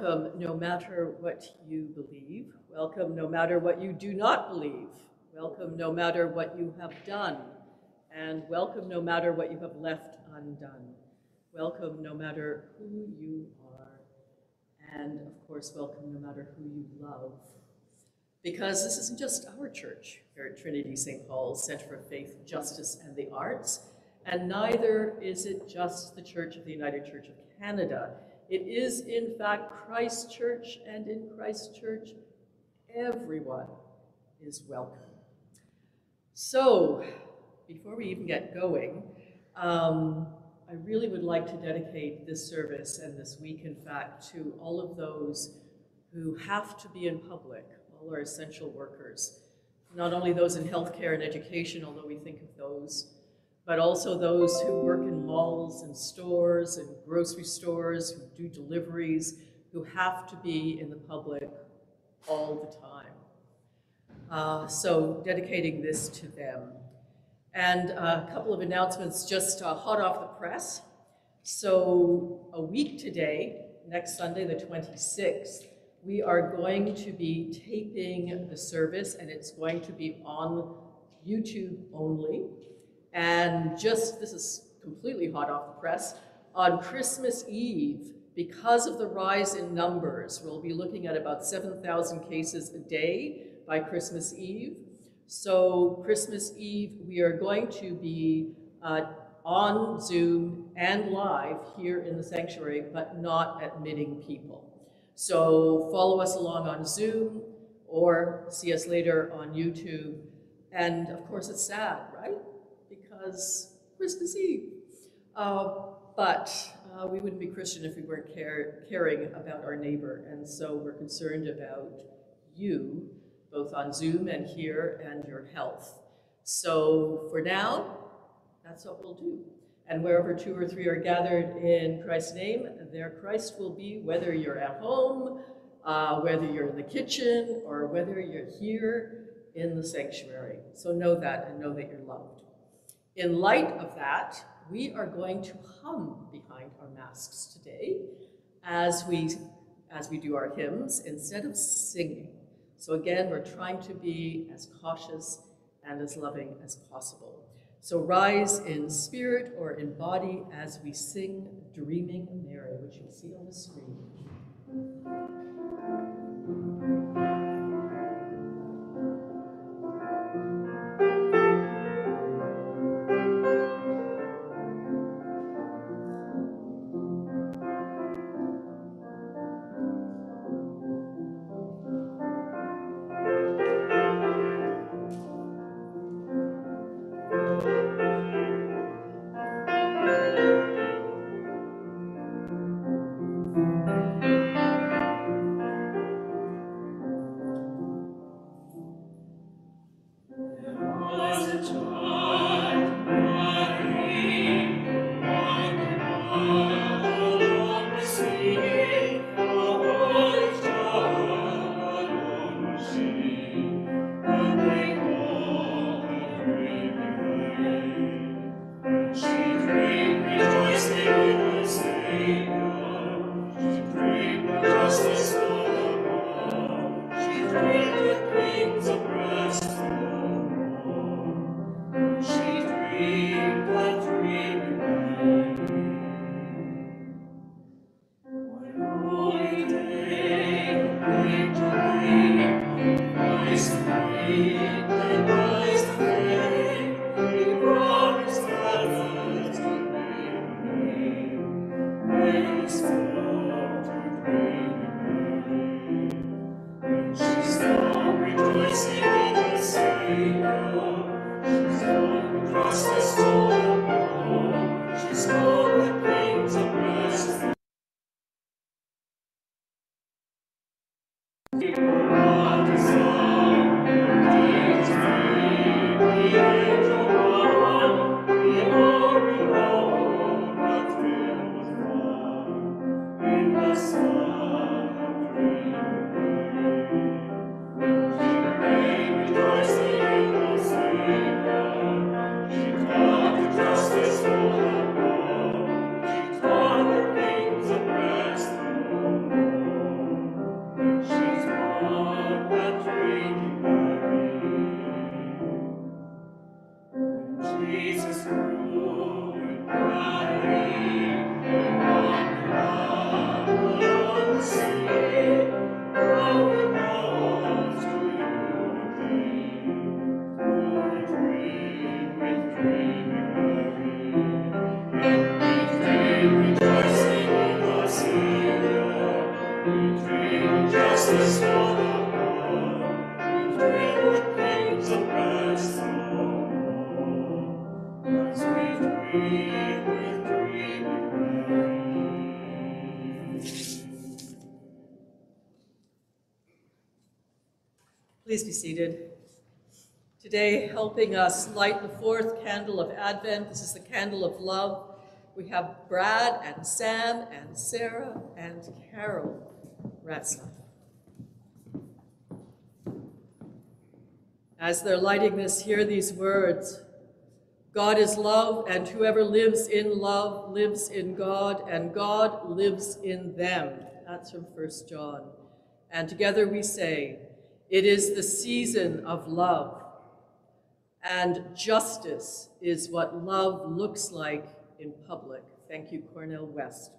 Welcome no matter what you believe. Welcome no matter what you do not believe. Welcome no matter what you have done. And welcome no matter what you have left undone. Welcome no matter who you are. And of course, welcome no matter who you love. Because this isn't just our church here at Trinity St. Paul's Center for Faith, Justice, and the Arts, and neither is it just the Church of the United Church of Canada. It is, in fact, Christ Church, and in Christ Church, everyone is welcome. So, before we even get going, um, I really would like to dedicate this service and this week, in fact, to all of those who have to be in public, all our essential workers, not only those in healthcare and education, although we think of those but also those who work in malls and stores and grocery stores, who do deliveries, who have to be in the public all the time. Uh, so dedicating this to them. And a couple of announcements just uh, hot off the press. So a week today, next Sunday, the 26th, we are going to be taping the service and it's going to be on YouTube only. And just, this is completely hot off the press, on Christmas Eve, because of the rise in numbers, we'll be looking at about 7,000 cases a day by Christmas Eve. So Christmas Eve, we are going to be uh, on Zoom and live here in the sanctuary, but not admitting people. So follow us along on Zoom or see us later on YouTube. And of course, it's sad, right? Because Christmas Eve. Uh, but uh, we wouldn't be Christian if we weren't care, caring about our neighbor, and so we're concerned about you, both on Zoom and here, and your health. So for now, that's what we'll do. And wherever two or three are gathered in Christ's name, there Christ will be, whether you're at home, uh, whether you're in the kitchen, or whether you're here in the sanctuary. So know that and know that you're loved. In light of that, we are going to hum behind our masks today as we, as we do our hymns instead of singing. So again, we're trying to be as cautious and as loving as possible. So rise in spirit or in body as we sing Dreaming Mary, which you'll see on the screen. Seated. Today, helping us light the fourth candle of Advent, this is the candle of love. We have Brad and Sam and Sarah and Carol Ratzlaff. As they're lighting this, hear these words God is love, and whoever lives in love lives in God, and God lives in them. That's from 1 John. And together we say, it is the season of love. And justice is what love looks like in public. Thank you, Cornel West.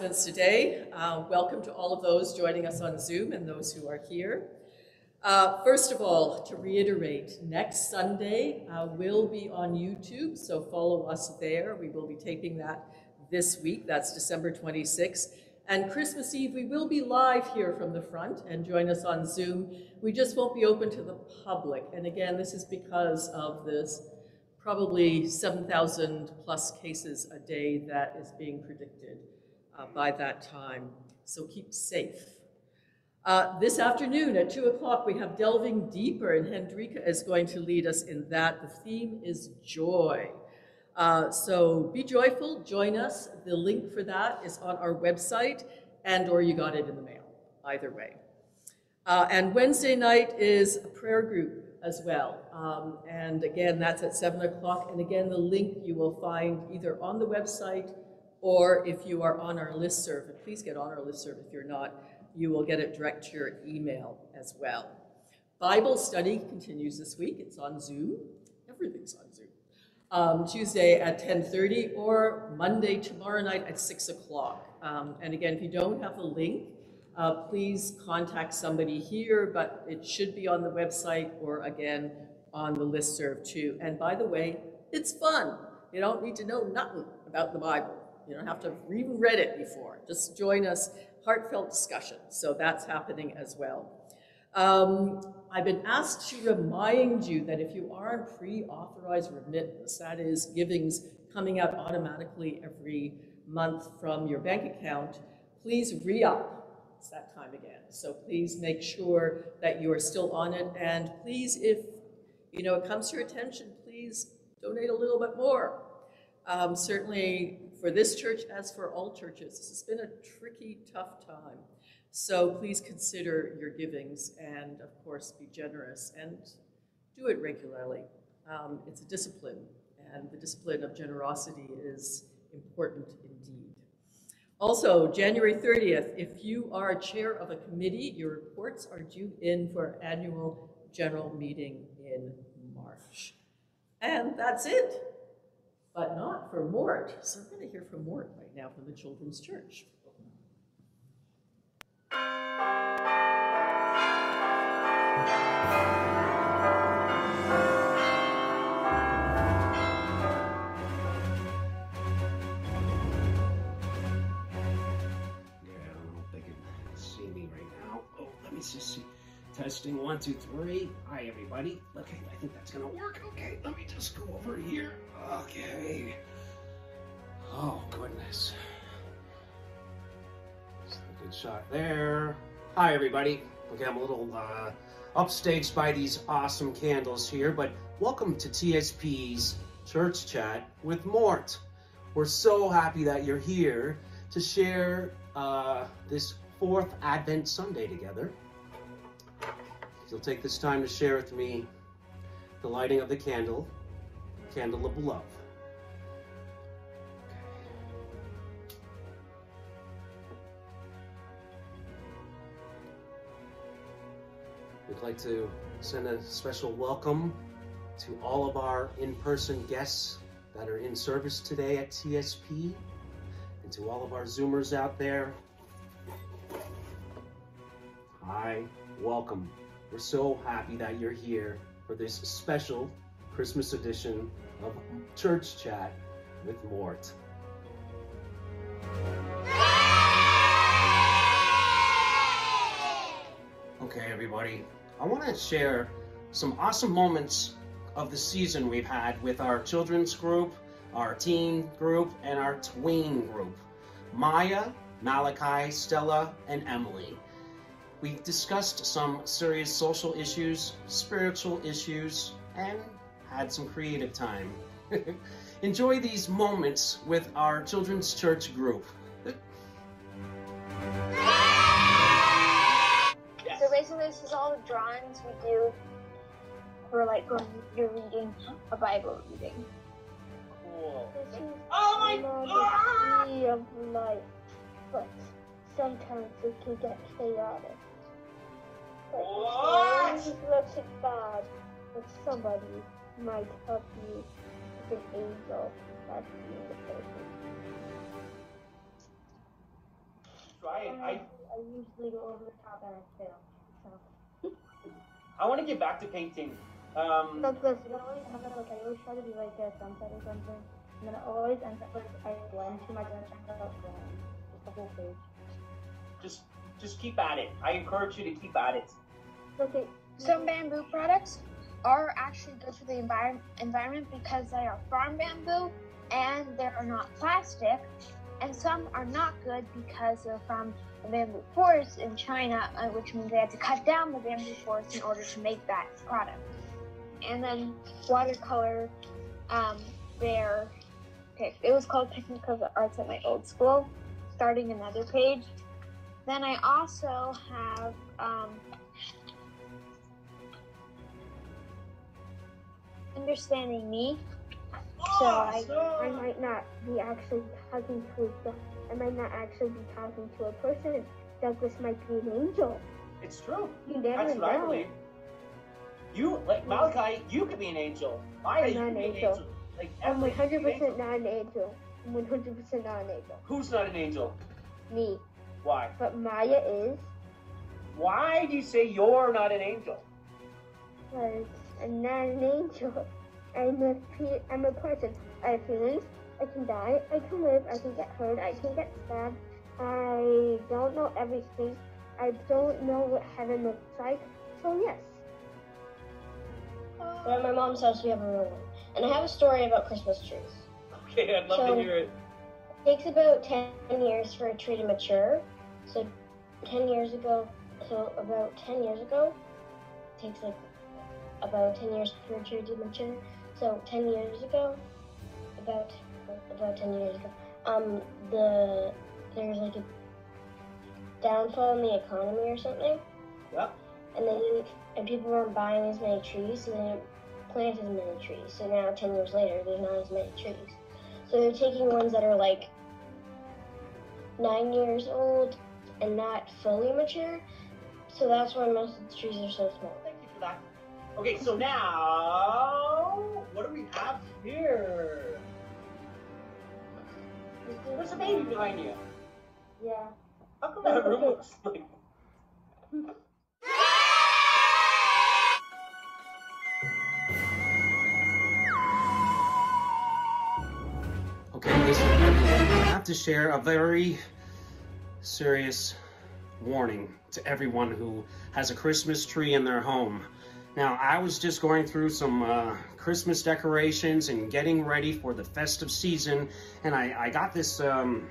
Announcements today. Uh, welcome to all of those joining us on Zoom and those who are here. Uh, first of all, to reiterate, next Sunday uh, will be on YouTube, so follow us there. We will be taping that this week. That's December 26th. And Christmas Eve, we will be live here from the front and join us on Zoom. We just won't be open to the public. And again, this is because of this probably 7,000 plus cases a day that is being predicted uh, by that time. So keep safe. Uh, this afternoon at 2 o'clock, we have Delving Deeper, and Hendrika is going to lead us in that. The theme is joy. Uh, so be joyful, join us. The link for that is on our website, and or you got it in the mail, either way. Uh, and Wednesday night is a prayer group as well. Um, and again, that's at 7 o'clock. And again, the link you will find either on the website or if you are on our list serve, and please get on our list serve if you're not, you will get it direct to your email as well. Bible study continues this week. It's on Zoom. Everything's on Zoom. Um, Tuesday at 10.30 or Monday tomorrow night at 6 o'clock. Um, and again, if you don't have the link, uh, please contact somebody here, but it should be on the website or again on the list serve too. And by the way, it's fun. You don't need to know nothing about the Bible. You don't have to have even read it before. Just join us, heartfelt discussion. So that's happening as well. Um, I've been asked to remind you that if you are on pre-authorized remittance, that is givings coming out automatically every month from your bank account, please re-up it's that time again. So please make sure that you are still on it. And please, if you know it comes to your attention, please donate a little bit more. Um, certainly for this church, as for all churches, this has been a tricky, tough time. So please consider your givings and, of course, be generous and do it regularly. Um, it's a discipline, and the discipline of generosity is important indeed. Also, January 30th, if you are chair of a committee, your reports are due in for annual general meeting in March. And that's it, but not for Mort. So we're going to hear from Mort right now from the Children's Church. Testing one, two, three. Hi, everybody. Okay, I think that's gonna work. Okay, let me just go over here. Okay. Oh, goodness. That's a good shot there. Hi, everybody. Okay, I'm a little uh, upstaged by these awesome candles here, but welcome to TSP's Church Chat with Mort. We're so happy that you're here to share uh, this fourth Advent Sunday together you'll take this time to share with me the lighting of the candle, candle of love. We'd like to send a special welcome to all of our in-person guests that are in service today at TSP and to all of our Zoomers out there. Hi, welcome. We're so happy that you're here for this special Christmas edition of Church Chat with Mort. Okay, everybody, I want to share some awesome moments of the season we've had with our children's group, our teen group, and our tween group. Maya, Malachi, Stella, and Emily. We discussed some serious social issues, spiritual issues, and had some creative time. Enjoy these moments with our children's church group. So basically, this is all the drawings we do for like when you're reading a Bible reading. Cool. This is Oh my melody of life, but sometimes it can get chaotic. What? this looks bad, but somebody might help you with an angel. That's the person. I, I, I usually go over the top and I fail. So. I want to get back to painting. Um, Look, listen, I always have it, like, I always try to be like a sunset or something. And then it always ends up like I blend too much and it turns out wrong. Just the whole page. just, just keep at it. I encourage you to keep at it. Okay. Some bamboo products are actually good for the envir- environment because they are farm bamboo and they are not plastic. And some are not good because they're from the bamboo forest in China, uh, which means they had to cut down the bamboo forest in order to make that product. And then watercolor, um, they're okay. It was called Picnic of the Arts at my old school. Starting another page. Then I also have um, understanding me. So I, I might not be actually talking to a, I might not actually be talking to a person. Douglas might be an angel. It's true. You never That's what I believe. You, like Malachi, you could be an angel. Maya, I'm you could be an an angel. angel. Like I'm 100% not an angel. I'm 100% not an angel. Who's not an angel? Me. Why? But Maya is. Why do you say you're not an angel? Because I'm not an angel. I'm a, pe- I'm a person. I have feelings. I can die. I can live. I can get hurt. I can get stabbed. I don't know everything. I don't know what heaven looks like. So yes. So at my mom's house, we have a real one. And I have a story about Christmas trees. Okay, I'd love So- to hear it. It takes about 10 years for a tree to mature. So 10 years ago, so about 10 years ago, it takes like about 10 years for a tree to mature. So 10 years ago, about about 10 years ago, um, the there's like a downfall in the economy or something. Yep. And didn't, and people weren't buying as many trees, so they didn't plant as many trees. So now, 10 years later, there's not as many trees. So they're taking ones that are like nine years old and not fully mature. So that's why most of the trees are so small. Thank you for that. Okay, so now what do we have here? There's a baby behind you. Yeah. How come that room looks like? Okay, listen, everyone, I have to share a very serious warning to everyone who has a Christmas tree in their home. Now, I was just going through some uh, Christmas decorations and getting ready for the festive season, and I, I got this um,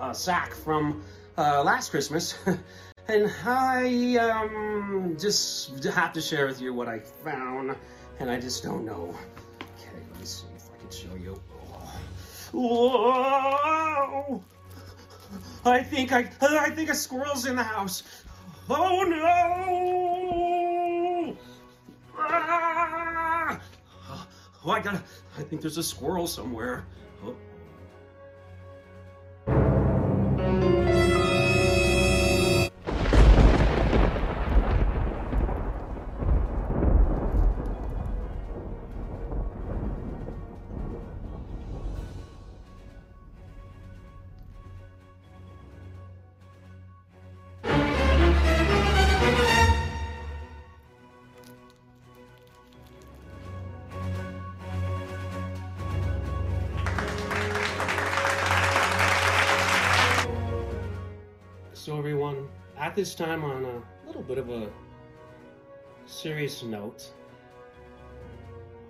uh, sack from uh, last Christmas. And I um, just have to share with you what I found, and I just don't know. Okay, let me see if I can show you. Whoa! I think I, I think a squirrel's in the house. Oh no! Ah! Oh, I gotta. I think there's a squirrel somewhere. This time, on a little bit of a serious note,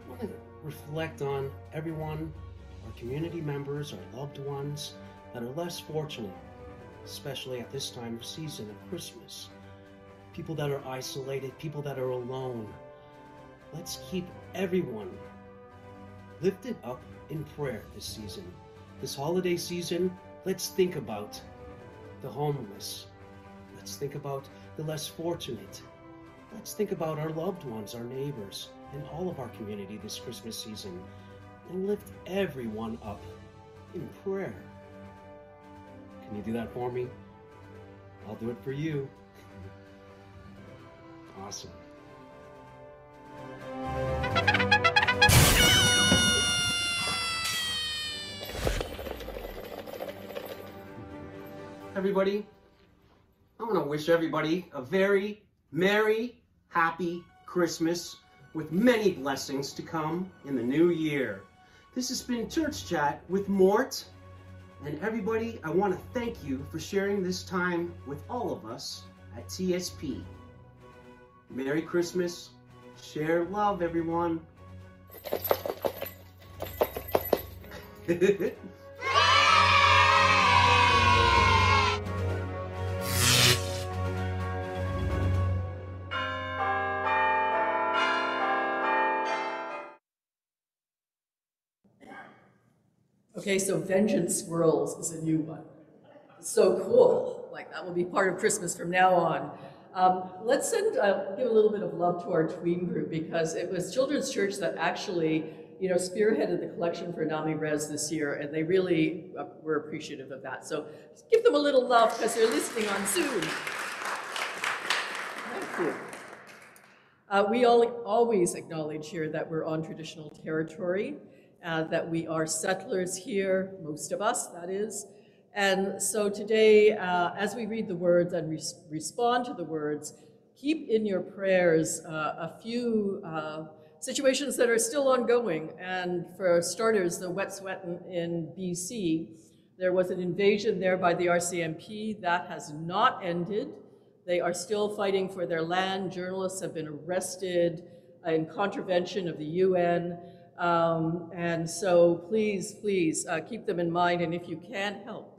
I want to reflect on everyone, our community members, our loved ones that are less fortunate, especially at this time of season of Christmas. People that are isolated, people that are alone. Let's keep everyone lifted up in prayer this season. This holiday season, let's think about the homeless. Let's think about the less fortunate. Let's think about our loved ones, our neighbors, and all of our community this Christmas season. And lift everyone up in prayer. Can you do that for me? I'll do it for you. Awesome. Everybody, want to wish everybody a very merry, happy Christmas with many blessings to come in the new year. This has been Church Chat with Mort. And everybody, I want to thank you for sharing this time with all of us at TSP. Merry Christmas. Share love, everyone. Okay, so Vengeance Squirrels is a new one. So cool. Like that will be part of Christmas from now on. Um, let's send, uh, give a little bit of love to our tween group because it was Children's Church that actually, you know, spearheaded the collection for Nami Res this year, and they really uh, were appreciative of that. So give them a little love because they're listening on Zoom. Thank you. Uh, we all always acknowledge here that we're on traditional territory, uh, that we are settlers here, most of us, that is. And so today, uh, as we read the words and res respond to the words, keep in your prayers uh, a few uh, situations that are still ongoing. And for starters, the Wet'suwet'en in BC, there was an invasion there by the RCMP. That has not ended. They are still fighting for their land. Journalists have been arrested in contravention of the UN. Um, and so please, please uh, keep them in mind. And if you can help,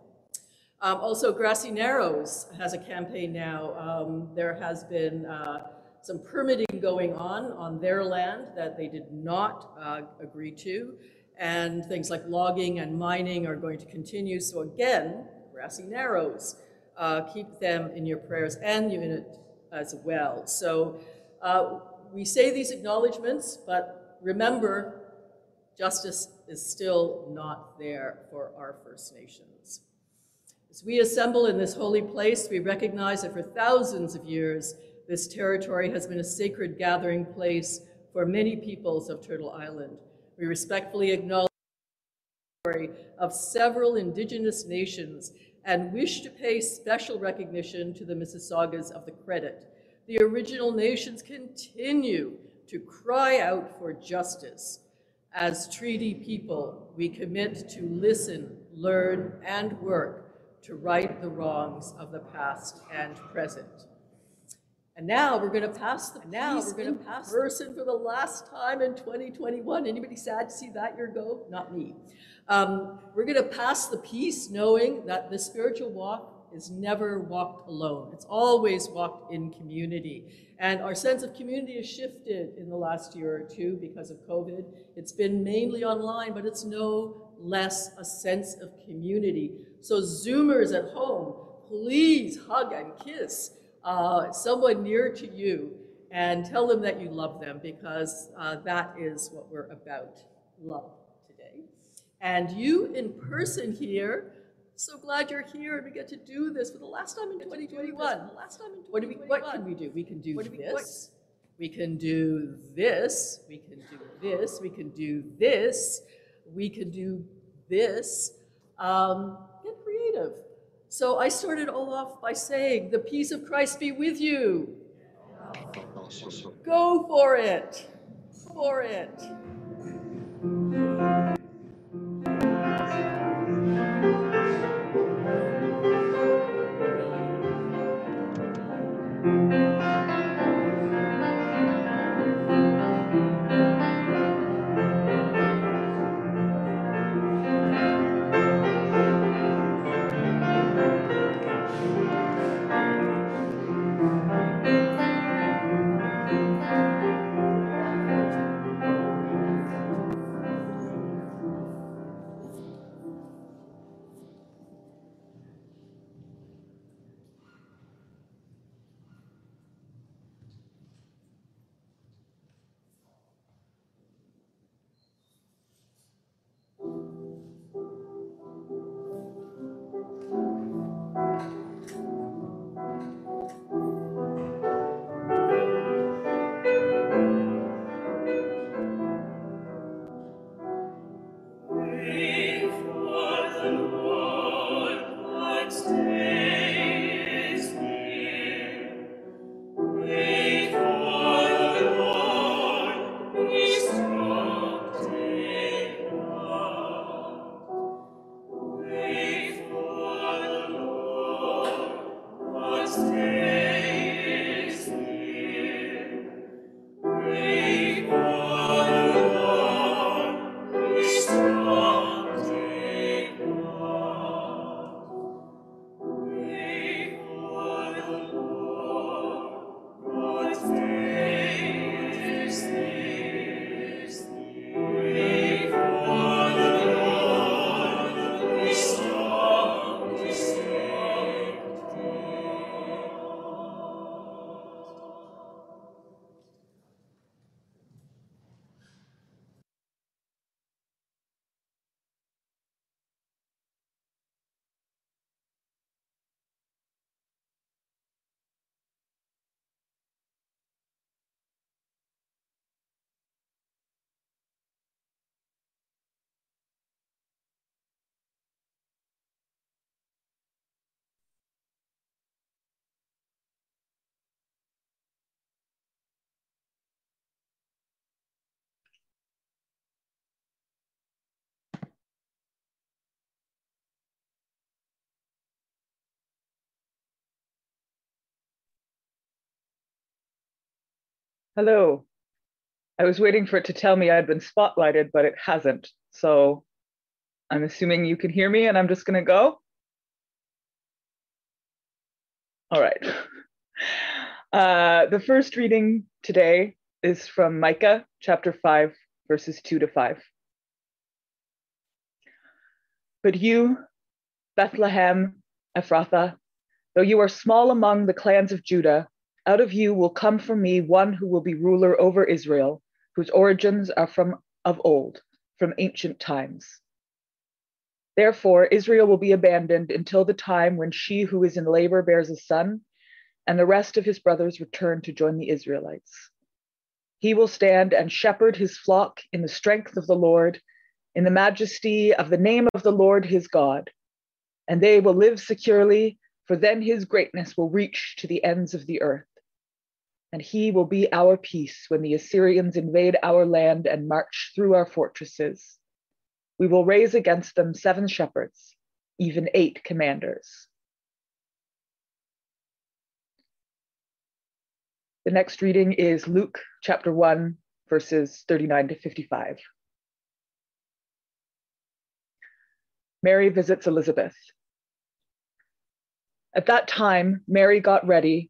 um, also, Grassy Narrows has a campaign now. Um, there has been uh, some permitting going on on their land that they did not uh, agree to, and things like logging and mining are going to continue. So again, Grassy Narrows, uh, keep them in your prayers and unit as well. So uh, we say these acknowledgments, but remember, justice is still not there for our First Nations. As we assemble in this holy place, we recognize that for thousands of years, this territory has been a sacred gathering place for many peoples of Turtle Island. We respectfully acknowledge the story of several indigenous nations and wish to pay special recognition to the Mississaugas of the Credit. The original nations continue to cry out for justice. As treaty people, we commit to listen, learn, and work to right the wrongs of the past and present. And now we're going to pass the now we're going to pass person for the last time in 2021. Anybody sad to see that year go? Not me. Um, we're going to pass the peace knowing that the spiritual walk is never walked alone. It's always walked in community. And our sense of community has shifted in the last year or two because of COVID. It's been mainly online, but it's no less a sense of community so Zoomers at home, please hug and kiss uh, someone near to you and tell them that you love them because uh, that is what we're about, love today. And you in person here, so glad you're here and we get to do this for the last time in 2021. The last time in 2021. What, do we, what can we do? We can do what this. We, we can do this. We can do this. We can do this. We can do this. Um, creative. So I started all off by saying, the peace of Christ be with you. Go for it. For it. Hello. I was waiting for it to tell me I'd been spotlighted, but it hasn't. So I'm assuming you can hear me and I'm just going to go. All right. Uh, the first reading today is from Micah chapter 5, verses 2 to 5. But you, Bethlehem, Ephrathah, though you are small among the clans of Judah, out of you will come for me one who will be ruler over Israel, whose origins are from of old, from ancient times. Therefore, Israel will be abandoned until the time when she who is in labor bears a son, and the rest of his brothers return to join the Israelites. He will stand and shepherd his flock in the strength of the Lord, in the majesty of the name of the Lord his God. And they will live securely, for then his greatness will reach to the ends of the earth and he will be our peace when the Assyrians invade our land and march through our fortresses. We will raise against them seven shepherds, even eight commanders. The next reading is Luke chapter 1, verses 39 to 55. Mary visits Elizabeth. At that time, Mary got ready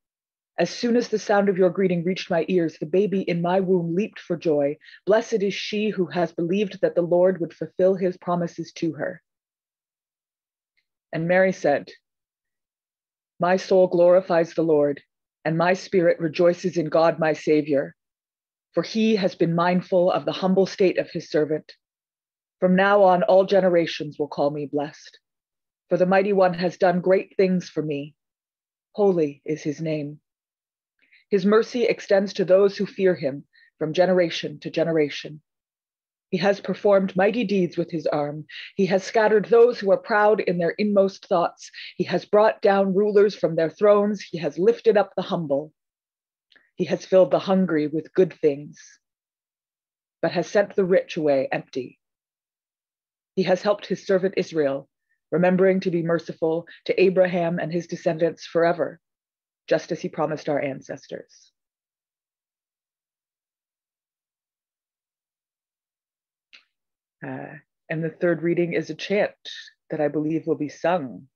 As soon as the sound of your greeting reached my ears, the baby in my womb leaped for joy. Blessed is she who has believed that the Lord would fulfill his promises to her. And Mary said, My soul glorifies the Lord, and my spirit rejoices in God my Savior, for he has been mindful of the humble state of his servant. From now on, all generations will call me blessed, for the mighty one has done great things for me. Holy is his name. His mercy extends to those who fear him from generation to generation. He has performed mighty deeds with his arm. He has scattered those who are proud in their inmost thoughts. He has brought down rulers from their thrones. He has lifted up the humble. He has filled the hungry with good things, but has sent the rich away empty. He has helped his servant Israel, remembering to be merciful to Abraham and his descendants forever just as he promised our ancestors. Uh, and the third reading is a chant that I believe will be sung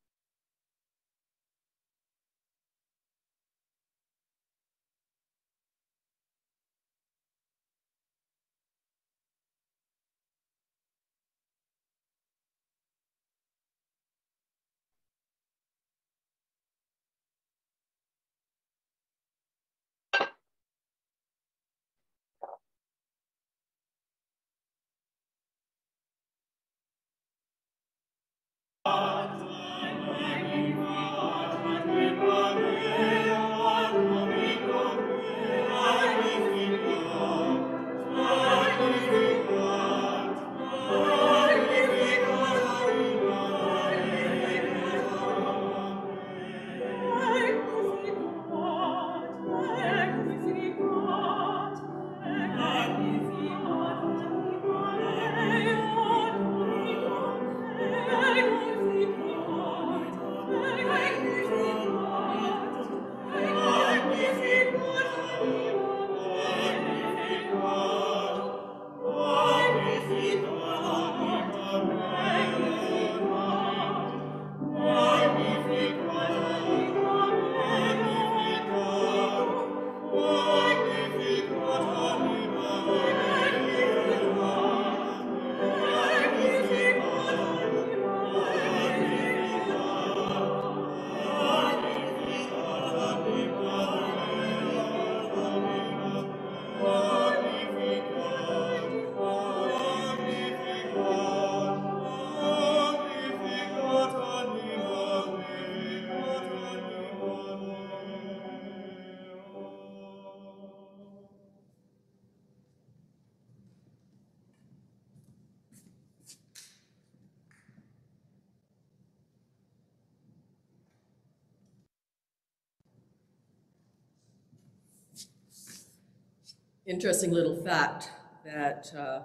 Interesting little fact that uh,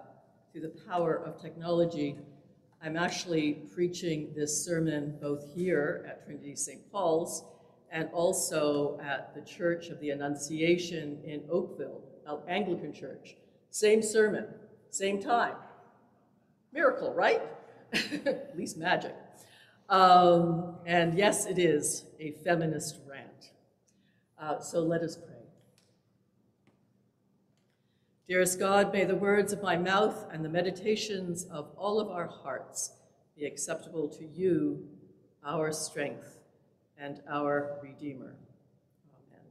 through the power of technology, I'm actually preaching this sermon both here at Trinity St. Paul's and also at the Church of the Annunciation in Oakville, Anglican Church. Same sermon, same time. Miracle, right? at least magic. Um, and yes, it is a feminist rant. Uh, so let us pray. Dearest God, may the words of my mouth and the meditations of all of our hearts be acceptable to you, our strength and our Redeemer. Amen.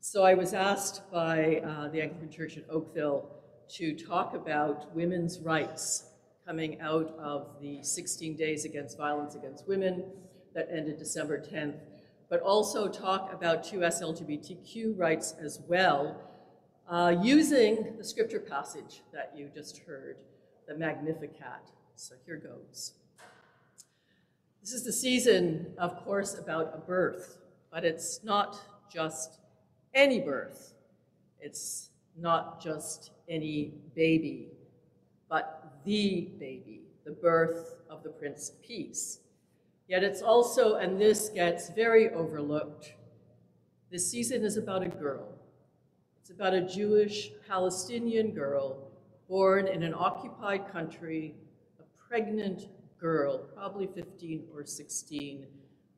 So I was asked by uh, the Anglican Church in Oakville to talk about women's rights coming out of the 16 Days Against Violence Against Women that ended December 10th, but also talk about 2S LGBTQ rights as well, uh, using the scripture passage that you just heard, the Magnificat. So here goes. This is the season, of course, about a birth, but it's not just any birth. It's not just any baby, but the baby, the birth of the Prince of Peace. Yet it's also, and this gets very overlooked, this season is about a girl. It's about a Jewish Palestinian girl born in an occupied country, a pregnant girl, probably 15 or 16,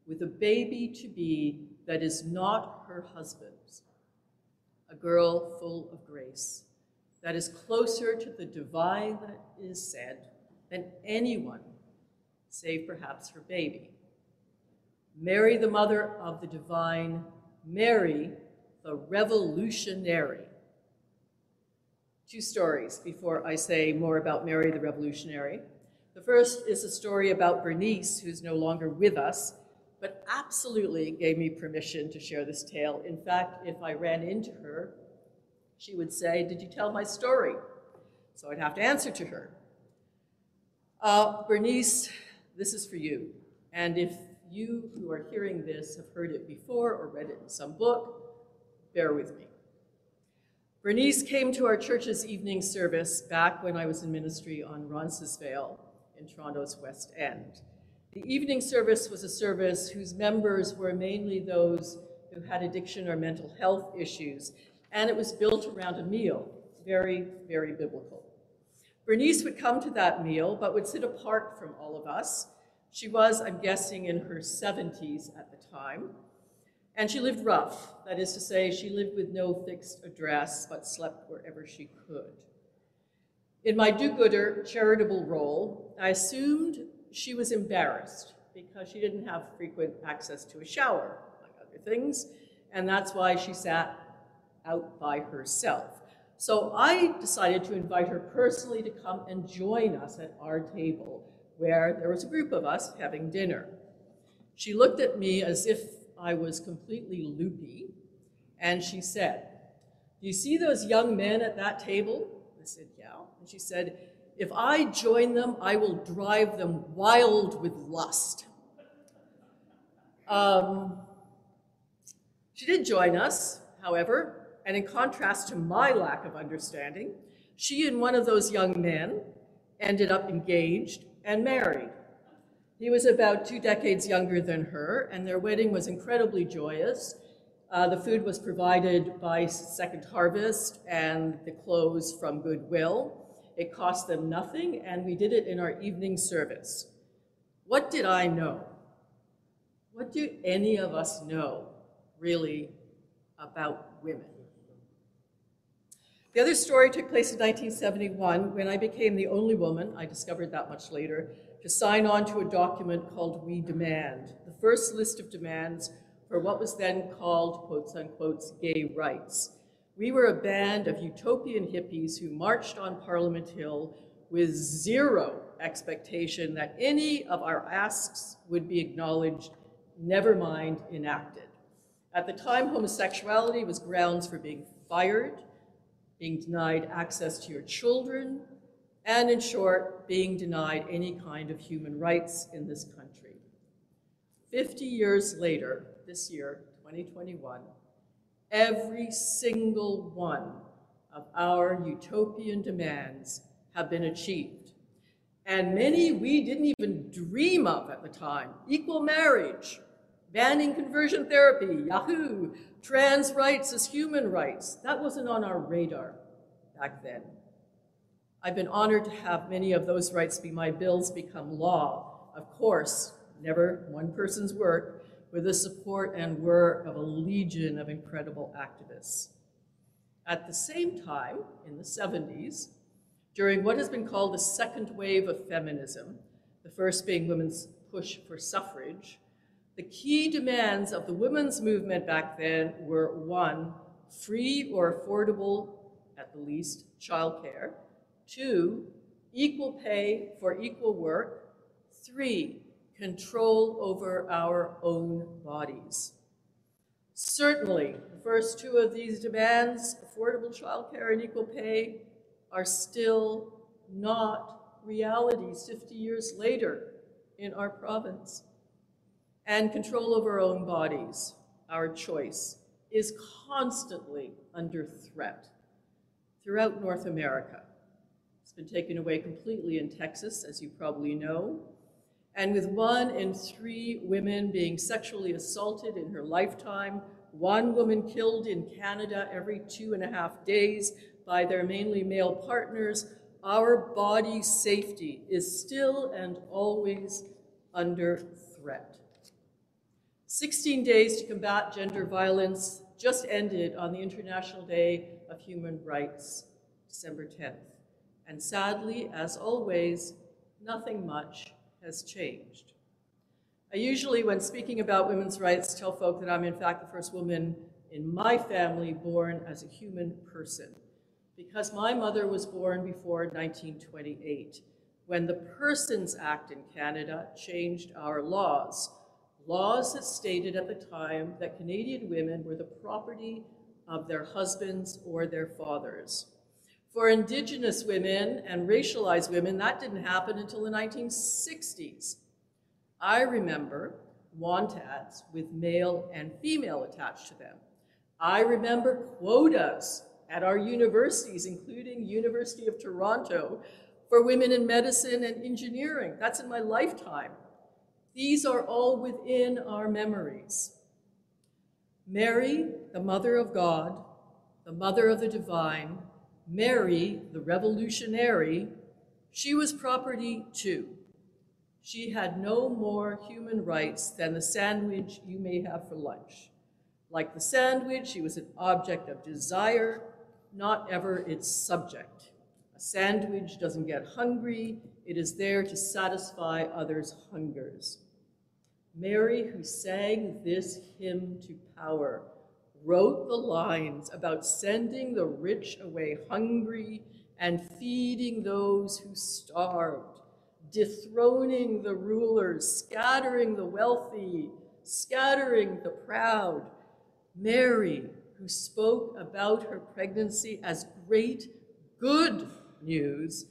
with a baby to be that is not her husband's, a girl full of grace that is closer to the divine that is said than anyone, save perhaps her baby. Mary, the mother of the divine, Mary, the revolutionary. Two stories before I say more about Mary the revolutionary. The first is a story about Bernice, who's no longer with us, but absolutely gave me permission to share this tale. In fact, if I ran into her, she would say, Did you tell my story? So I'd have to answer to her. Uh, Bernice, this is for you. And if you who are hearing this have heard it before or read it in some book, bear with me. Bernice came to our church's evening service back when I was in ministry on Roncesvalles in Toronto's West End. The evening service was a service whose members were mainly those who had addiction or mental health issues and it was built around a meal. Very, very biblical. Bernice would come to that meal, but would sit apart from all of us. She was, I'm guessing, in her 70s at the time. And she lived rough. That is to say, she lived with no fixed address, but slept wherever she could. In my do-gooder charitable role, I assumed she was embarrassed because she didn't have frequent access to a shower, like other things, and that's why she sat out by herself. So I decided to invite her personally to come and join us at our table, where there was a group of us having dinner. She looked at me as if I was completely loopy, and she said, Do you see those young men at that table? I said, Yeah. And she said, If I join them, I will drive them wild with lust. Um, she did join us, however, and in contrast to my lack of understanding, she and one of those young men ended up engaged and married. He was about two decades younger than her, and their wedding was incredibly joyous. Uh, the food was provided by Second Harvest and the clothes from Goodwill. It cost them nothing, and we did it in our evening service. What did I know? What do any of us know, really, about women? The other story took place in 1971 when I became the only woman, I discovered that much later, to sign on to a document called We Demand, the first list of demands for what was then called, quotes unquote, gay rights. We were a band of utopian hippies who marched on Parliament Hill with zero expectation that any of our asks would be acknowledged, never mind enacted. At the time, homosexuality was grounds for being fired, being denied access to your children, and in short, being denied any kind of human rights in this country. 50 years later, this year, 2021, every single one of our utopian demands have been achieved, and many we didn't even dream of at the time. Equal marriage, banning conversion therapy, Yahoo, trans rights as human rights. That wasn't on our radar back then. I've been honored to have many of those rights be my bills become law. Of course, never one person's work, with the support and work of a legion of incredible activists. At the same time, in the 70s, during what has been called the second wave of feminism, the first being women's push for suffrage, the key demands of the women's movement back then were one, free or affordable, at the least, childcare, two, equal pay for equal work, three, control over our own bodies. Certainly, the first two of these demands, affordable childcare and equal pay, are still not realities 50 years later in our province. And control over our own bodies, our choice, is constantly under threat throughout North America. It's been taken away completely in Texas, as you probably know, and with one in three women being sexually assaulted in her lifetime, one woman killed in Canada every two and a half days by their mainly male partners, our body safety is still and always under threat. 16 days to combat gender violence just ended on the International Day of Human Rights, December 10th. And sadly, as always, nothing much has changed. I usually, when speaking about women's rights, tell folk that I'm in fact the first woman in my family born as a human person, because my mother was born before 1928, when the Persons Act in Canada changed our laws. Laws that stated at the time that Canadian women were the property of their husbands or their fathers. For Indigenous women and racialized women, that didn't happen until the 1960s. I remember wantads with male and female attached to them. I remember quotas at our universities, including University of Toronto, for women in medicine and engineering. That's in my lifetime. These are all within our memories. Mary, the Mother of God, the Mother of the Divine, Mary, the revolutionary, she was property too. She had no more human rights than the sandwich you may have for lunch. Like the sandwich, she was an object of desire, not ever its subject. A sandwich doesn't get hungry, it is there to satisfy others' hungers. Mary, who sang this hymn to power, wrote the lines about sending the rich away hungry and feeding those who starved, dethroning the rulers, scattering the wealthy, scattering the proud. Mary, who spoke about her pregnancy as great good news,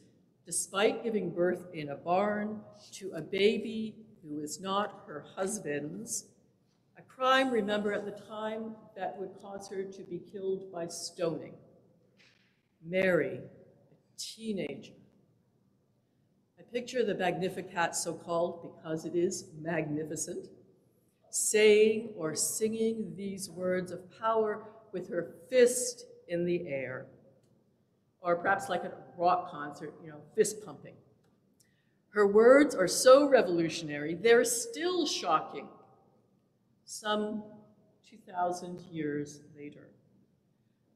despite giving birth in a barn to a baby who is not her husband's, crime, remember, at the time that would cause her to be killed by stoning. Mary, a teenager. I picture the Magnificat, so called because it is magnificent, saying or singing these words of power with her fist in the air. Or perhaps like a rock concert, you know, fist pumping. Her words are so revolutionary, they're still shocking some 2,000 years later.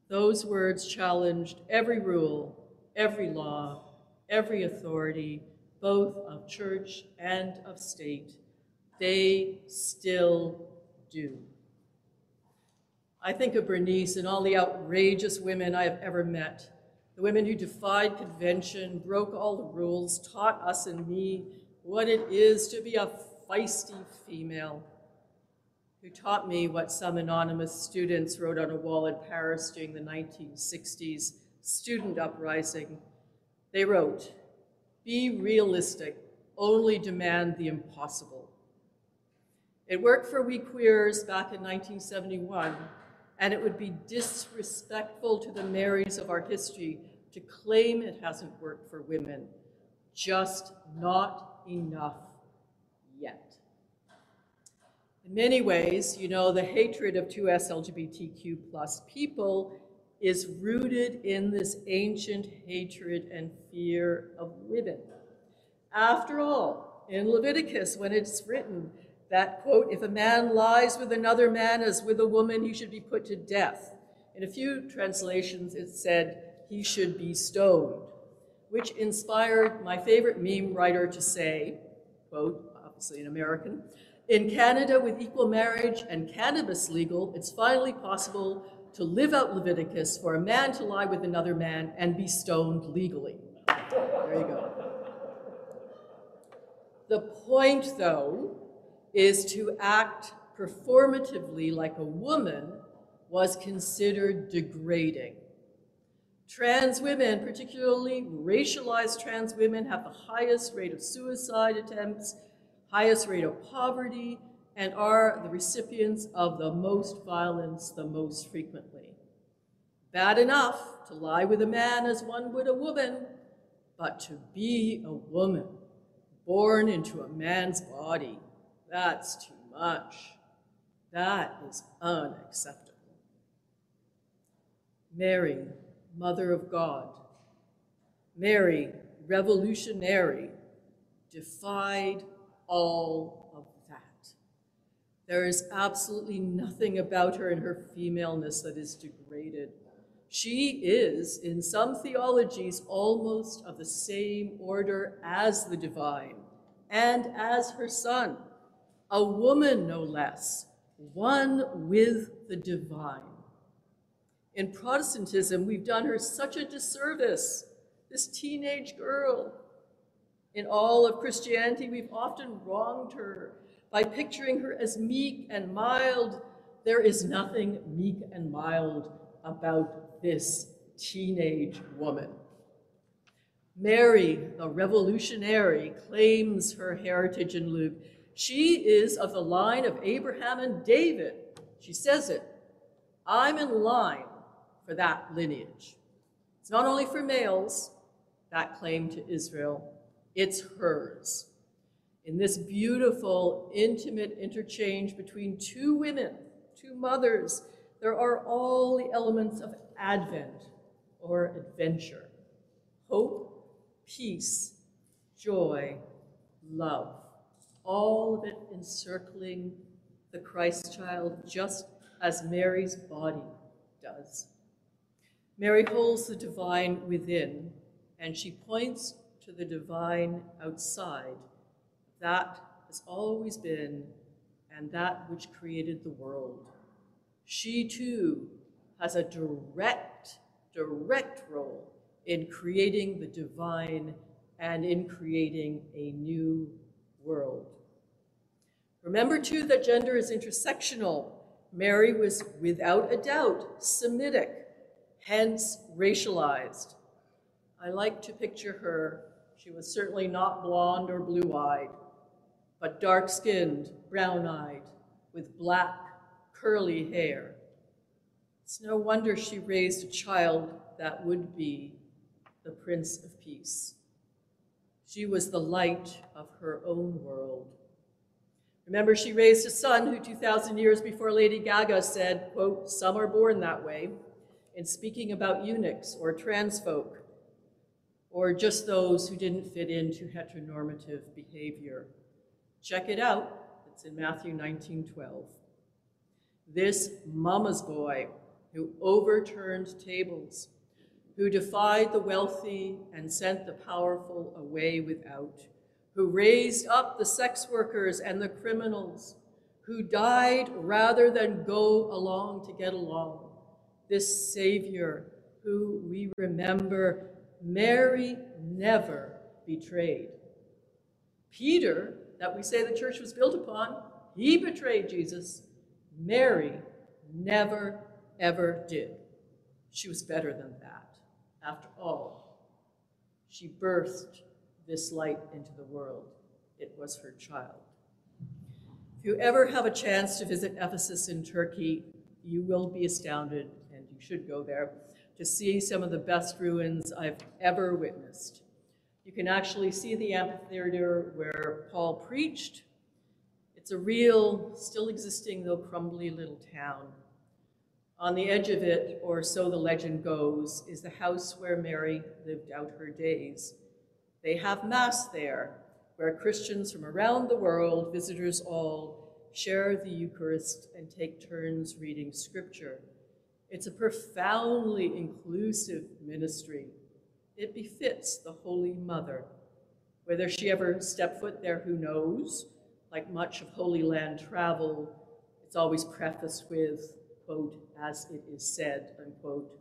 Those words challenged every rule, every law, every authority, both of church and of state. They still do. I think of Bernice and all the outrageous women I have ever met. The women who defied convention, broke all the rules, taught us and me what it is to be a feisty female who taught me what some anonymous students wrote on a wall in Paris during the 1960s student uprising. They wrote, be realistic, only demand the impossible. It worked for we queers back in 1971, and it would be disrespectful to the Marys of our history to claim it hasn't worked for women. Just not enough. In many ways, you know, the hatred of 2S LGBTQ plus people is rooted in this ancient hatred and fear of women. After all, in Leviticus, when it's written that, quote, if a man lies with another man as with a woman, he should be put to death. In a few translations, it said he should be stoned, which inspired my favorite meme writer to say, quote, obviously an American, in Canada, with equal marriage and cannabis legal, it's finally possible to live out Leviticus for a man to lie with another man and be stoned legally. There you go. The point, though, is to act performatively like a woman was considered degrading. Trans women, particularly racialized trans women, have the highest rate of suicide attempts, highest rate of poverty, and are the recipients of the most violence the most frequently. Bad enough to lie with a man as one would a woman, but to be a woman born into a man's body, that's too much. That is unacceptable. Mary, Mother of God, Mary, revolutionary, defied all of that. There is absolutely nothing about her and her femaleness that is degraded. She is, in some theologies, almost of the same order as the divine and as her son, a woman no less, one with the divine. In Protestantism, we've done her such a disservice, this teenage girl. In all of Christianity, we've often wronged her by picturing her as meek and mild. There is nothing meek and mild about this teenage woman. Mary, the revolutionary, claims her heritage in Luke. She is of the line of Abraham and David. She says it. I'm in line for that lineage. It's not only for males, that claim to Israel, it's hers. In this beautiful, intimate interchange between two women, two mothers, there are all the elements of Advent or adventure hope, peace, joy, love, all of it encircling the Christ child just as Mary's body does. Mary holds the divine within, and she points to the divine outside. That has always been, and that which created the world. She too has a direct, direct role in creating the divine and in creating a new world. Remember too that gender is intersectional. Mary was without a doubt Semitic hence racialized. I like to picture her. She was certainly not blonde or blue-eyed, but dark-skinned, brown-eyed, with black, curly hair. It's no wonder she raised a child that would be the Prince of Peace. She was the light of her own world. Remember, she raised a son who 2,000 years before Lady Gaga said, quote, some are born that way, in speaking about eunuchs or trans folk, or just those who didn't fit into heteronormative behavior. Check it out. It's in Matthew 19, 12. This mama's boy who overturned tables, who defied the wealthy and sent the powerful away without, who raised up the sex workers and the criminals, who died rather than go along to get along, this Savior who we remember Mary never betrayed. Peter, that we say the church was built upon, he betrayed Jesus. Mary never, ever did. She was better than that. After all, she birthed this light into the world. It was her child. If you ever have a chance to visit Ephesus in Turkey, you will be astounded, and you should go there, to see some of the best ruins I've ever witnessed. You can actually see the amphitheater where Paul preached. It's a real, still existing, though crumbly little town. On the edge of it, or so the legend goes, is the house where Mary lived out her days. They have Mass there, where Christians from around the world, visitors all, share the Eucharist and take turns reading Scripture. It's a profoundly inclusive ministry. It befits the Holy Mother. Whether she ever stepped foot there, who knows? Like much of Holy Land travel, it's always prefaced with, quote, as it is said, unquote.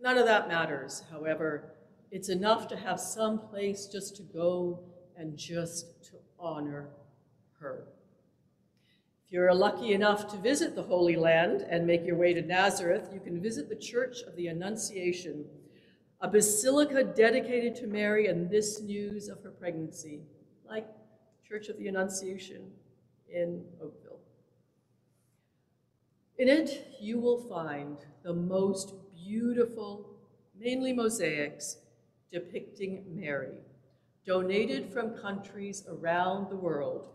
None of that matters, however. It's enough to have some place just to go and just to honor her. You're lucky enough to visit the Holy Land and make your way to Nazareth, you can visit the Church of the Annunciation, a basilica dedicated to Mary and this news of her pregnancy, like Church of the Annunciation in Oakville. In it, you will find the most beautiful, mainly mosaics, depicting Mary, donated from countries around the world.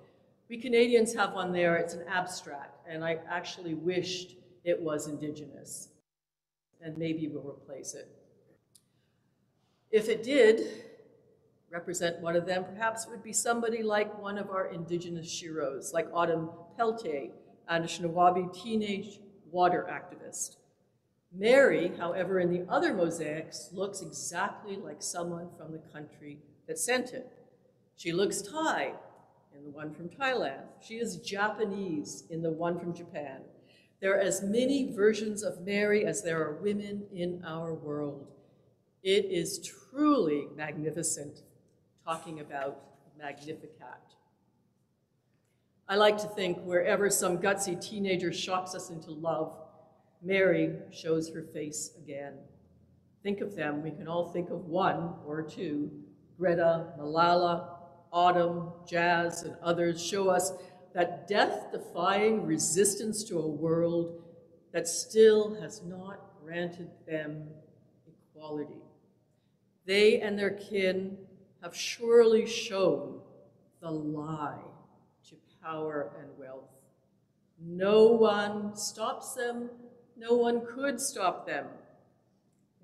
We Canadians have one there, it's an abstract, and I actually wished it was Indigenous, and maybe we'll replace it. If it did represent one of them, perhaps it would be somebody like one of our Indigenous sheroes, like Autumn Peltier, Anishinaabe teenage water activist. Mary, however, in the other mosaics, looks exactly like someone from the country that sent it. She looks Thai in the one from Thailand. She is Japanese in the one from Japan. There are as many versions of Mary as there are women in our world. It is truly magnificent, talking about Magnificat. I like to think wherever some gutsy teenager shocks us into love, Mary shows her face again. Think of them. We can all think of one or two. Greta, Malala, Autumn, Jazz, and others show us that death-defying resistance to a world that still has not granted them equality. They and their kin have surely shown the lie to power and wealth. No one stops them no one could stop them.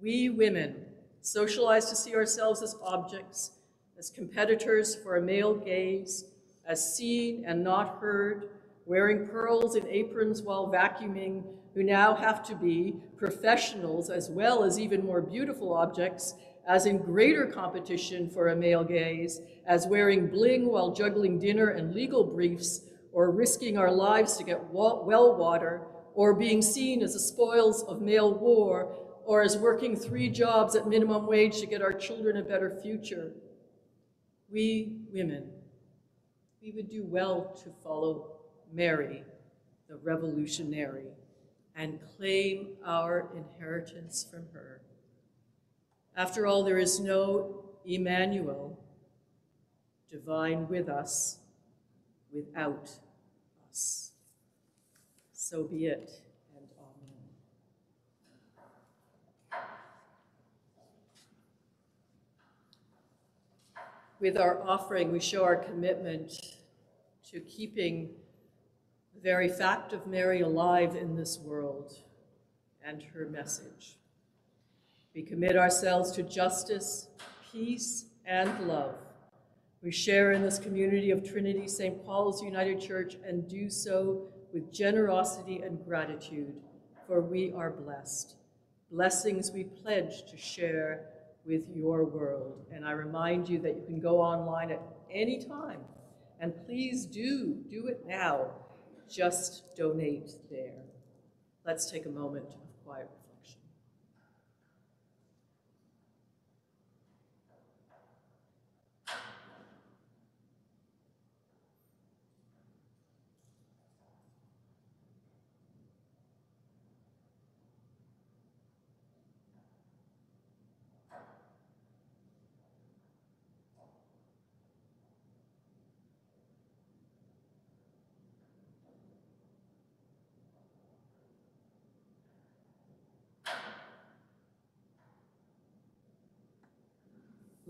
We women, socialized to see ourselves as objects, as competitors for a male gaze, as seen and not heard, wearing pearls in aprons while vacuuming, who now have to be professionals as well as even more beautiful objects, as in greater competition for a male gaze, as wearing bling while juggling dinner and legal briefs, or risking our lives to get well water, or being seen as the spoils of male war, or as working three jobs at minimum wage to get our children a better future. We women, we would do well to follow Mary, the revolutionary, and claim our inheritance from her. After all, there is no Emmanuel, divine with us, without us. So be it, and amen. With our offering, we show our commitment to keeping the very fact of Mary alive in this world and her message. We commit ourselves to justice, peace, and love. We share in this community of Trinity St. Paul's United Church and do so with generosity and gratitude, for we are blessed. Blessings we pledge to share with your world. And I remind you that you can go online at any time. And please do, do it now. Just donate there. Let's take a moment of quiet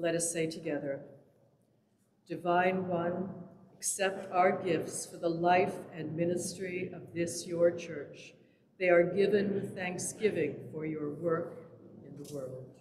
Let us say together, Divine One, accept our gifts for the life and ministry of this your church. They are given with thanksgiving for your work in the world.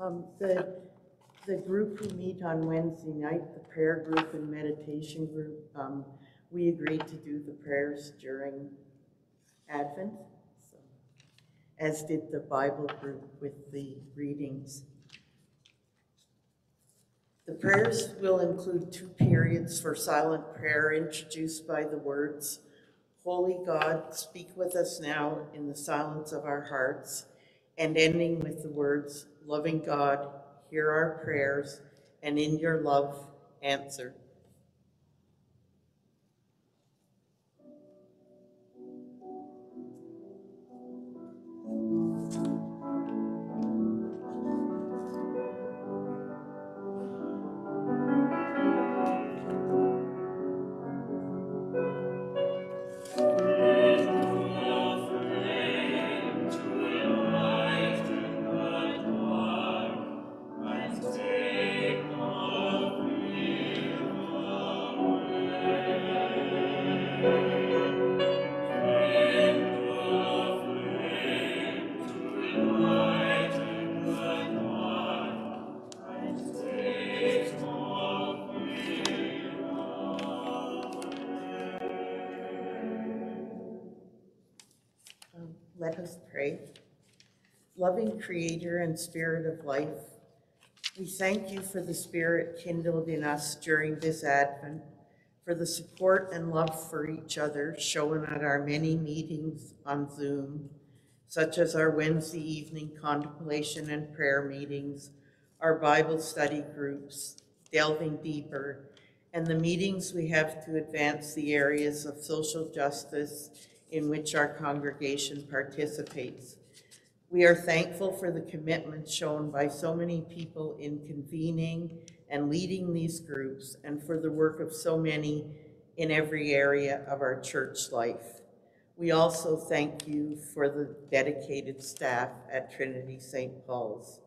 Um, the, the group who meet on Wednesday night, the prayer group and meditation group, um, we agreed to do the prayers during Advent, so, as did the Bible group with the readings. The prayers will include two periods for silent prayer introduced by the words, Holy God, speak with us now in the silence of our hearts, and ending with the words, Loving God, hear our prayers, and in your love, answer. Creator and Spirit of life, we thank you for the spirit kindled in us during this Advent, for the support and love for each other shown at our many meetings on Zoom, such as our Wednesday evening contemplation and prayer meetings, our Bible study groups, delving deeper, and the meetings we have to advance the areas of social justice in which our congregation participates. We are thankful for the commitment shown by so many people in convening and leading these groups and for the work of so many in every area of our church life. We also thank you for the dedicated staff at Trinity St. Paul's.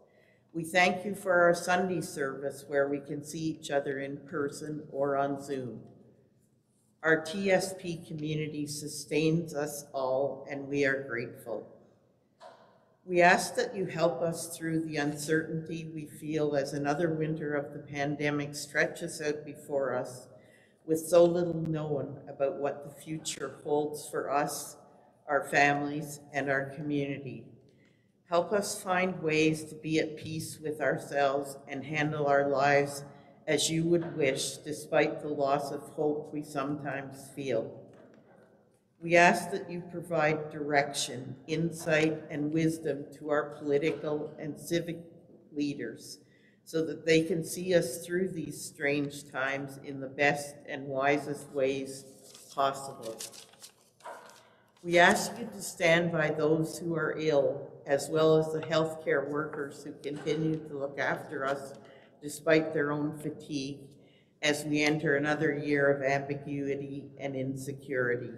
We thank you for our Sunday service where we can see each other in person or on Zoom. Our TSP community sustains us all, and we are grateful. We ask that you help us through the uncertainty we feel as another winter of the pandemic stretches out before us, with so little known about what the future holds for us, our families, and our community. Help us find ways to be at peace with ourselves and handle our lives as you would wish, despite the loss of hope we sometimes feel. We ask that you provide direction, insight, and wisdom to our political and civic leaders so that they can see us through these strange times in the best and wisest ways possible. We ask you to stand by those who are ill, as well as the healthcare workers who continue to look after us despite their own fatigue as we enter another year of ambiguity and insecurity.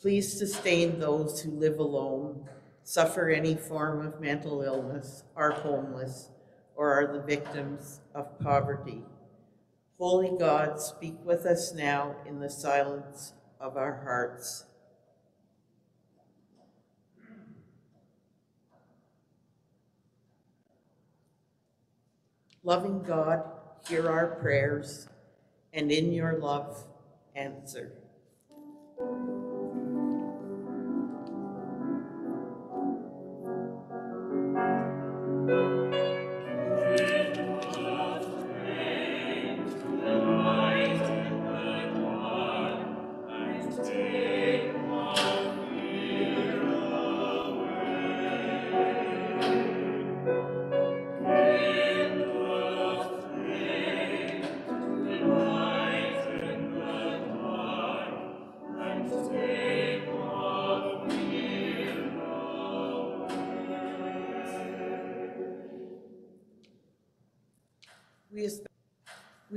Please sustain those who live alone, suffer any form of mental illness, are homeless, or are the victims of poverty. Holy God, speak with us now in the silence of our hearts. Loving God, hear our prayers, and in your love, answer.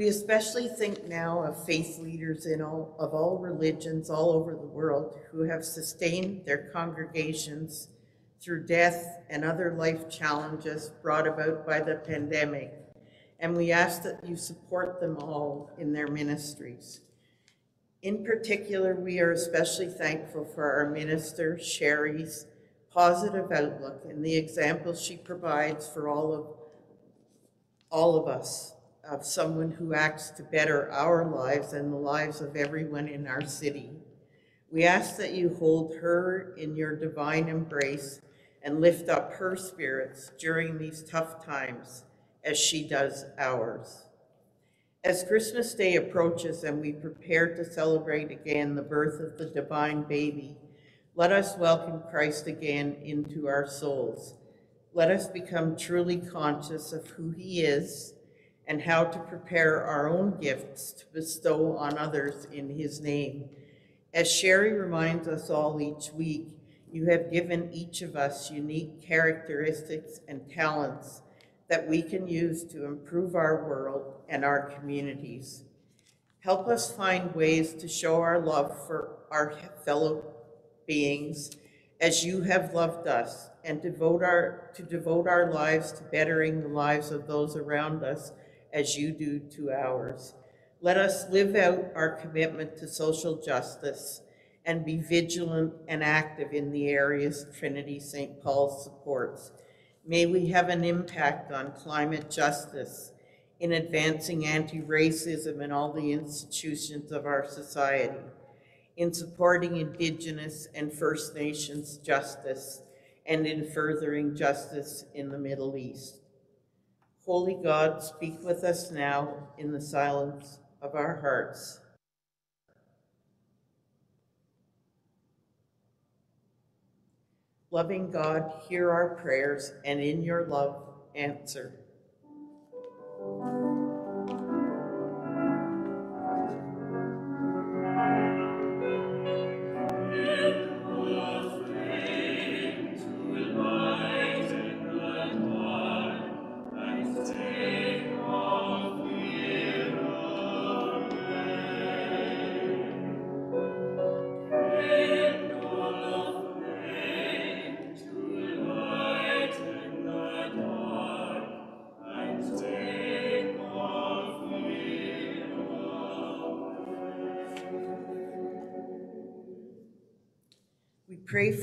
We especially think now of faith leaders in all, of all religions all over the world who have sustained their congregations through death and other life challenges brought about by the pandemic. And we ask that you support them all in their ministries. In particular, we are especially thankful for our minister, Sherry's positive outlook and the example she provides for all of all of us of someone who acts to better our lives and the lives of everyone in our city. We ask that you hold her in your divine embrace and lift up her spirits during these tough times as she does ours. As Christmas Day approaches and we prepare to celebrate again the birth of the divine baby, let us welcome Christ again into our souls. Let us become truly conscious of who he is and how to prepare our own gifts to bestow on others in his name. As Sherry reminds us all each week, you have given each of us unique characteristics and talents that we can use to improve our world and our communities. Help us find ways to show our love for our fellow beings as you have loved us and devote our, to devote our lives to bettering the lives of those around us as you do to ours. Let us live out our commitment to social justice and be vigilant and active in the areas Trinity St. Paul supports. May we have an impact on climate justice in advancing anti-racism in all the institutions of our society, in supporting Indigenous and First Nations justice, and in furthering justice in the Middle East. Holy God, speak with us now in the silence of our hearts. Loving God, hear our prayers and in your love answer.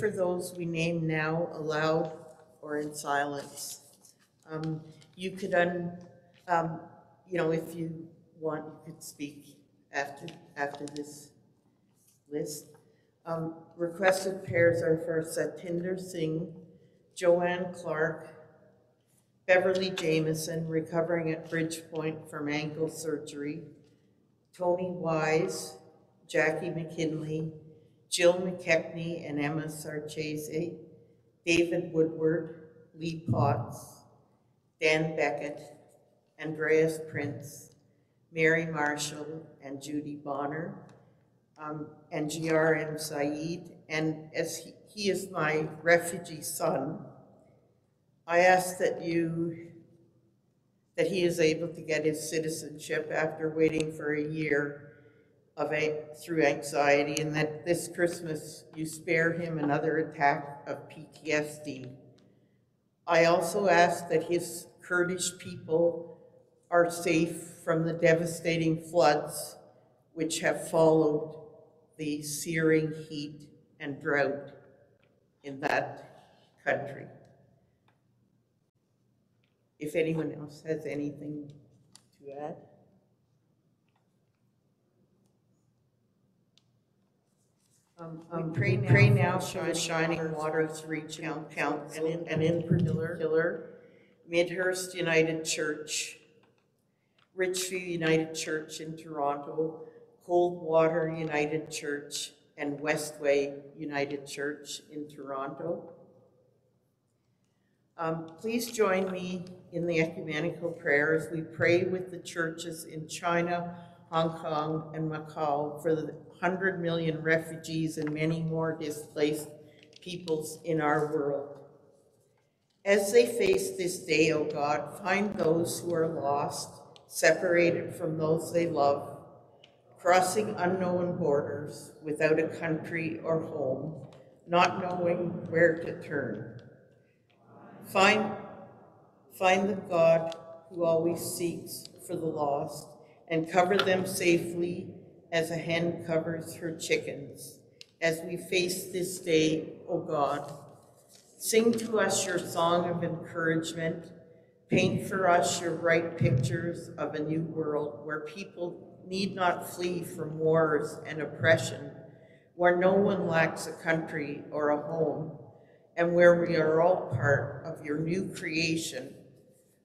For those we name now aloud or in silence. Um, You could, un- um, you know, if you want, you could speak after, after this list. Um, Requested pairs are for Satinder Singh, Joanne Clark, Beverly Jamison, recovering at Bridgepoint from ankle surgery, Tony Wise, Jackie McKinley, Jill McKechnie and Emma Sarchese, David Woodward, Lee Potts, Dan Beckett, Andreas Prince, Mary Marshall, and Judy Bonner, um, and GRM Saeed. And as he, he is my refugee son, I ask that you, that he is able to get his citizenship after waiting for a year of a, through anxiety, and that this Christmas you spare him another attack of PTSD. I also ask that his Kurdish people are safe from the devastating floods which have followed the searing heat and drought in that country. If anyone else has anything to add? Um, um, pray now, pray now for the shining waters Regional Council, and in, and in particular, Midhurst United Church, Richview United Church in Toronto, Coldwater United Church, and Westway United Church in Toronto. Um, please join me in the ecumenical prayer as we pray with the churches in China, Hong Kong, and Macau for the 100 million refugees and many more displaced peoples in our world. As they face this day, O God, find those who are lost, separated from those they love, crossing unknown borders without a country or home, not knowing where to turn. Find, find the God who always seeks for the lost and cover them safely as a hen covers her chickens. As we face this day, O God, sing to us your song of encouragement. Paint for us your bright pictures of a new world where people need not flee from wars and oppression, where no one lacks a country or a home, and where we are all part of your new creation.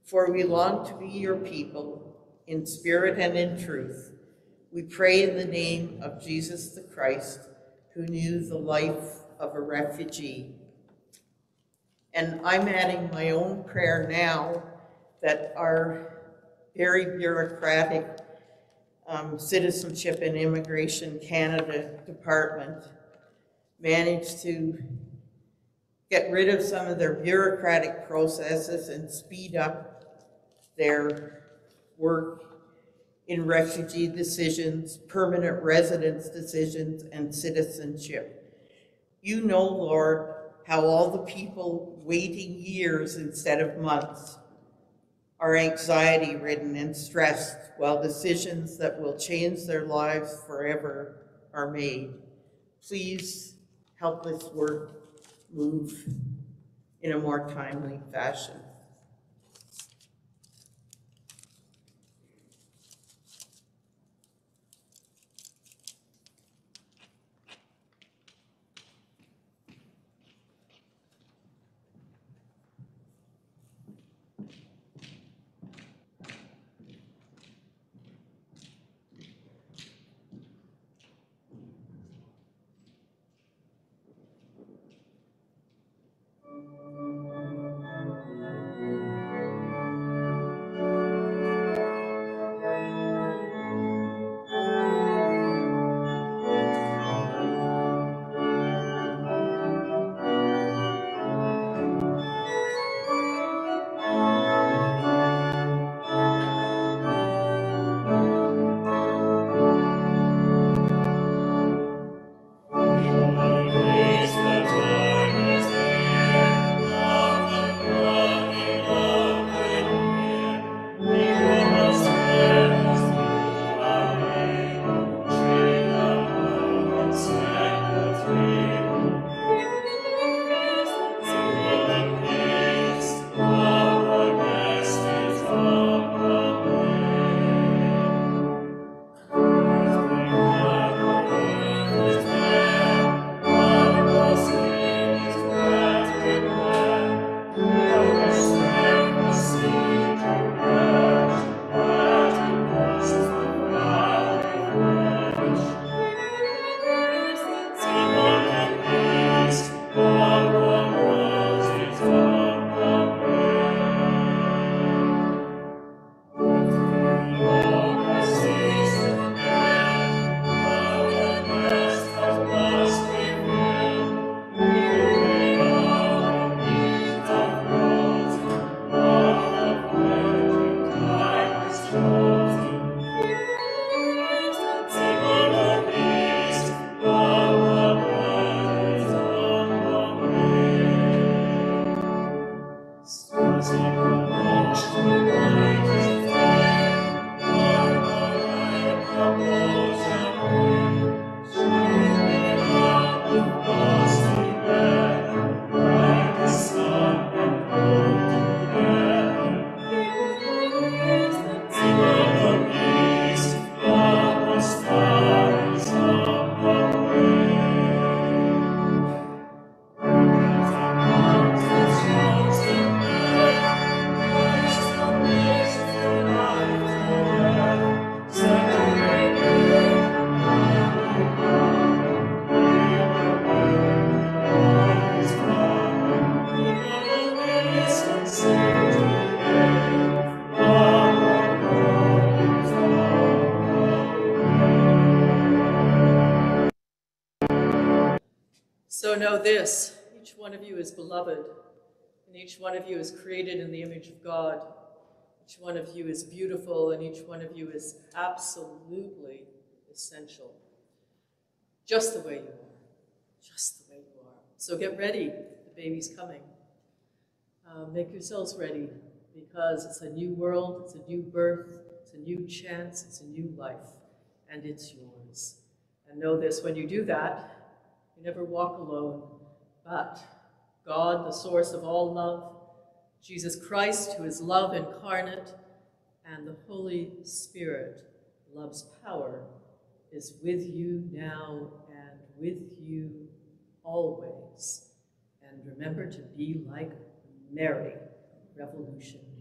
For we long to be your people, in spirit and in truth. We pray in the name of Jesus the Christ, who knew the life of a refugee. And I'm adding my own prayer now that our very bureaucratic um, Citizenship and Immigration Canada Department managed to get rid of some of their bureaucratic processes and speed up their work in refugee decisions, permanent residence decisions, and citizenship. You know, Lord, how all the people waiting years instead of months are anxiety ridden and stressed while decisions that will change their lives forever are made. Please help this work move in a more timely fashion. This, each one of you is beloved, and each one of you is created in the image of God. Each one of you is beautiful, and each one of you is absolutely essential. Just the way you are. Just the way you are. So get ready, the baby's coming. Uh, make yourselves ready, because it's a new world, it's a new birth, it's a new chance, it's a new life, and it's yours. And know this, when you do that, you never walk alone, but God, the source of all love, Jesus Christ, who is love incarnate, and the Holy Spirit, love's power, is with you now and with you always. And remember to be like Mary, revolutionary.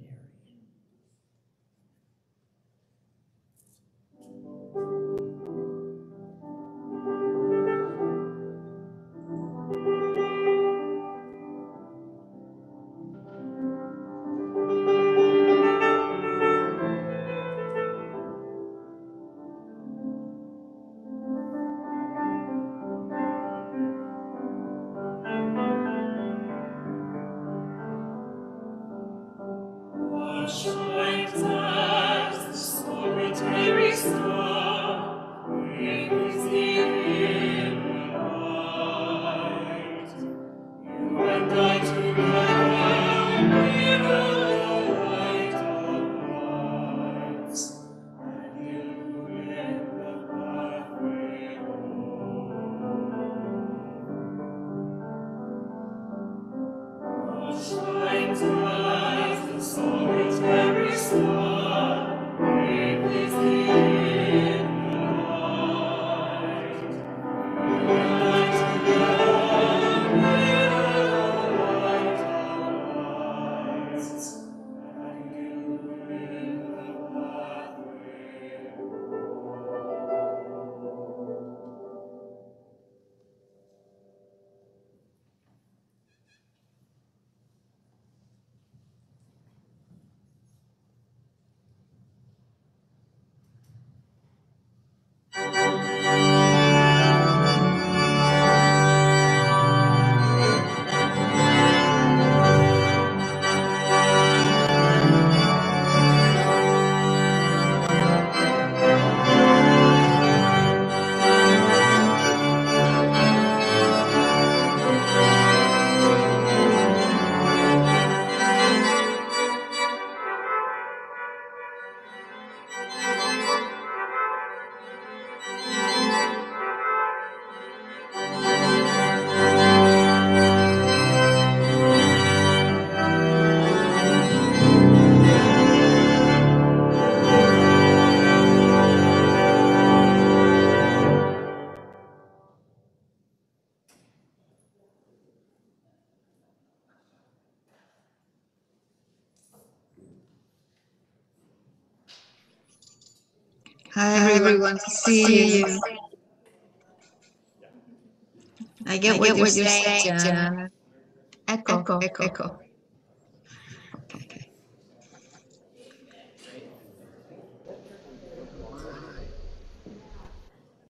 Everyone, see you. I get what you're saying, Jen. Echo, echo, echo.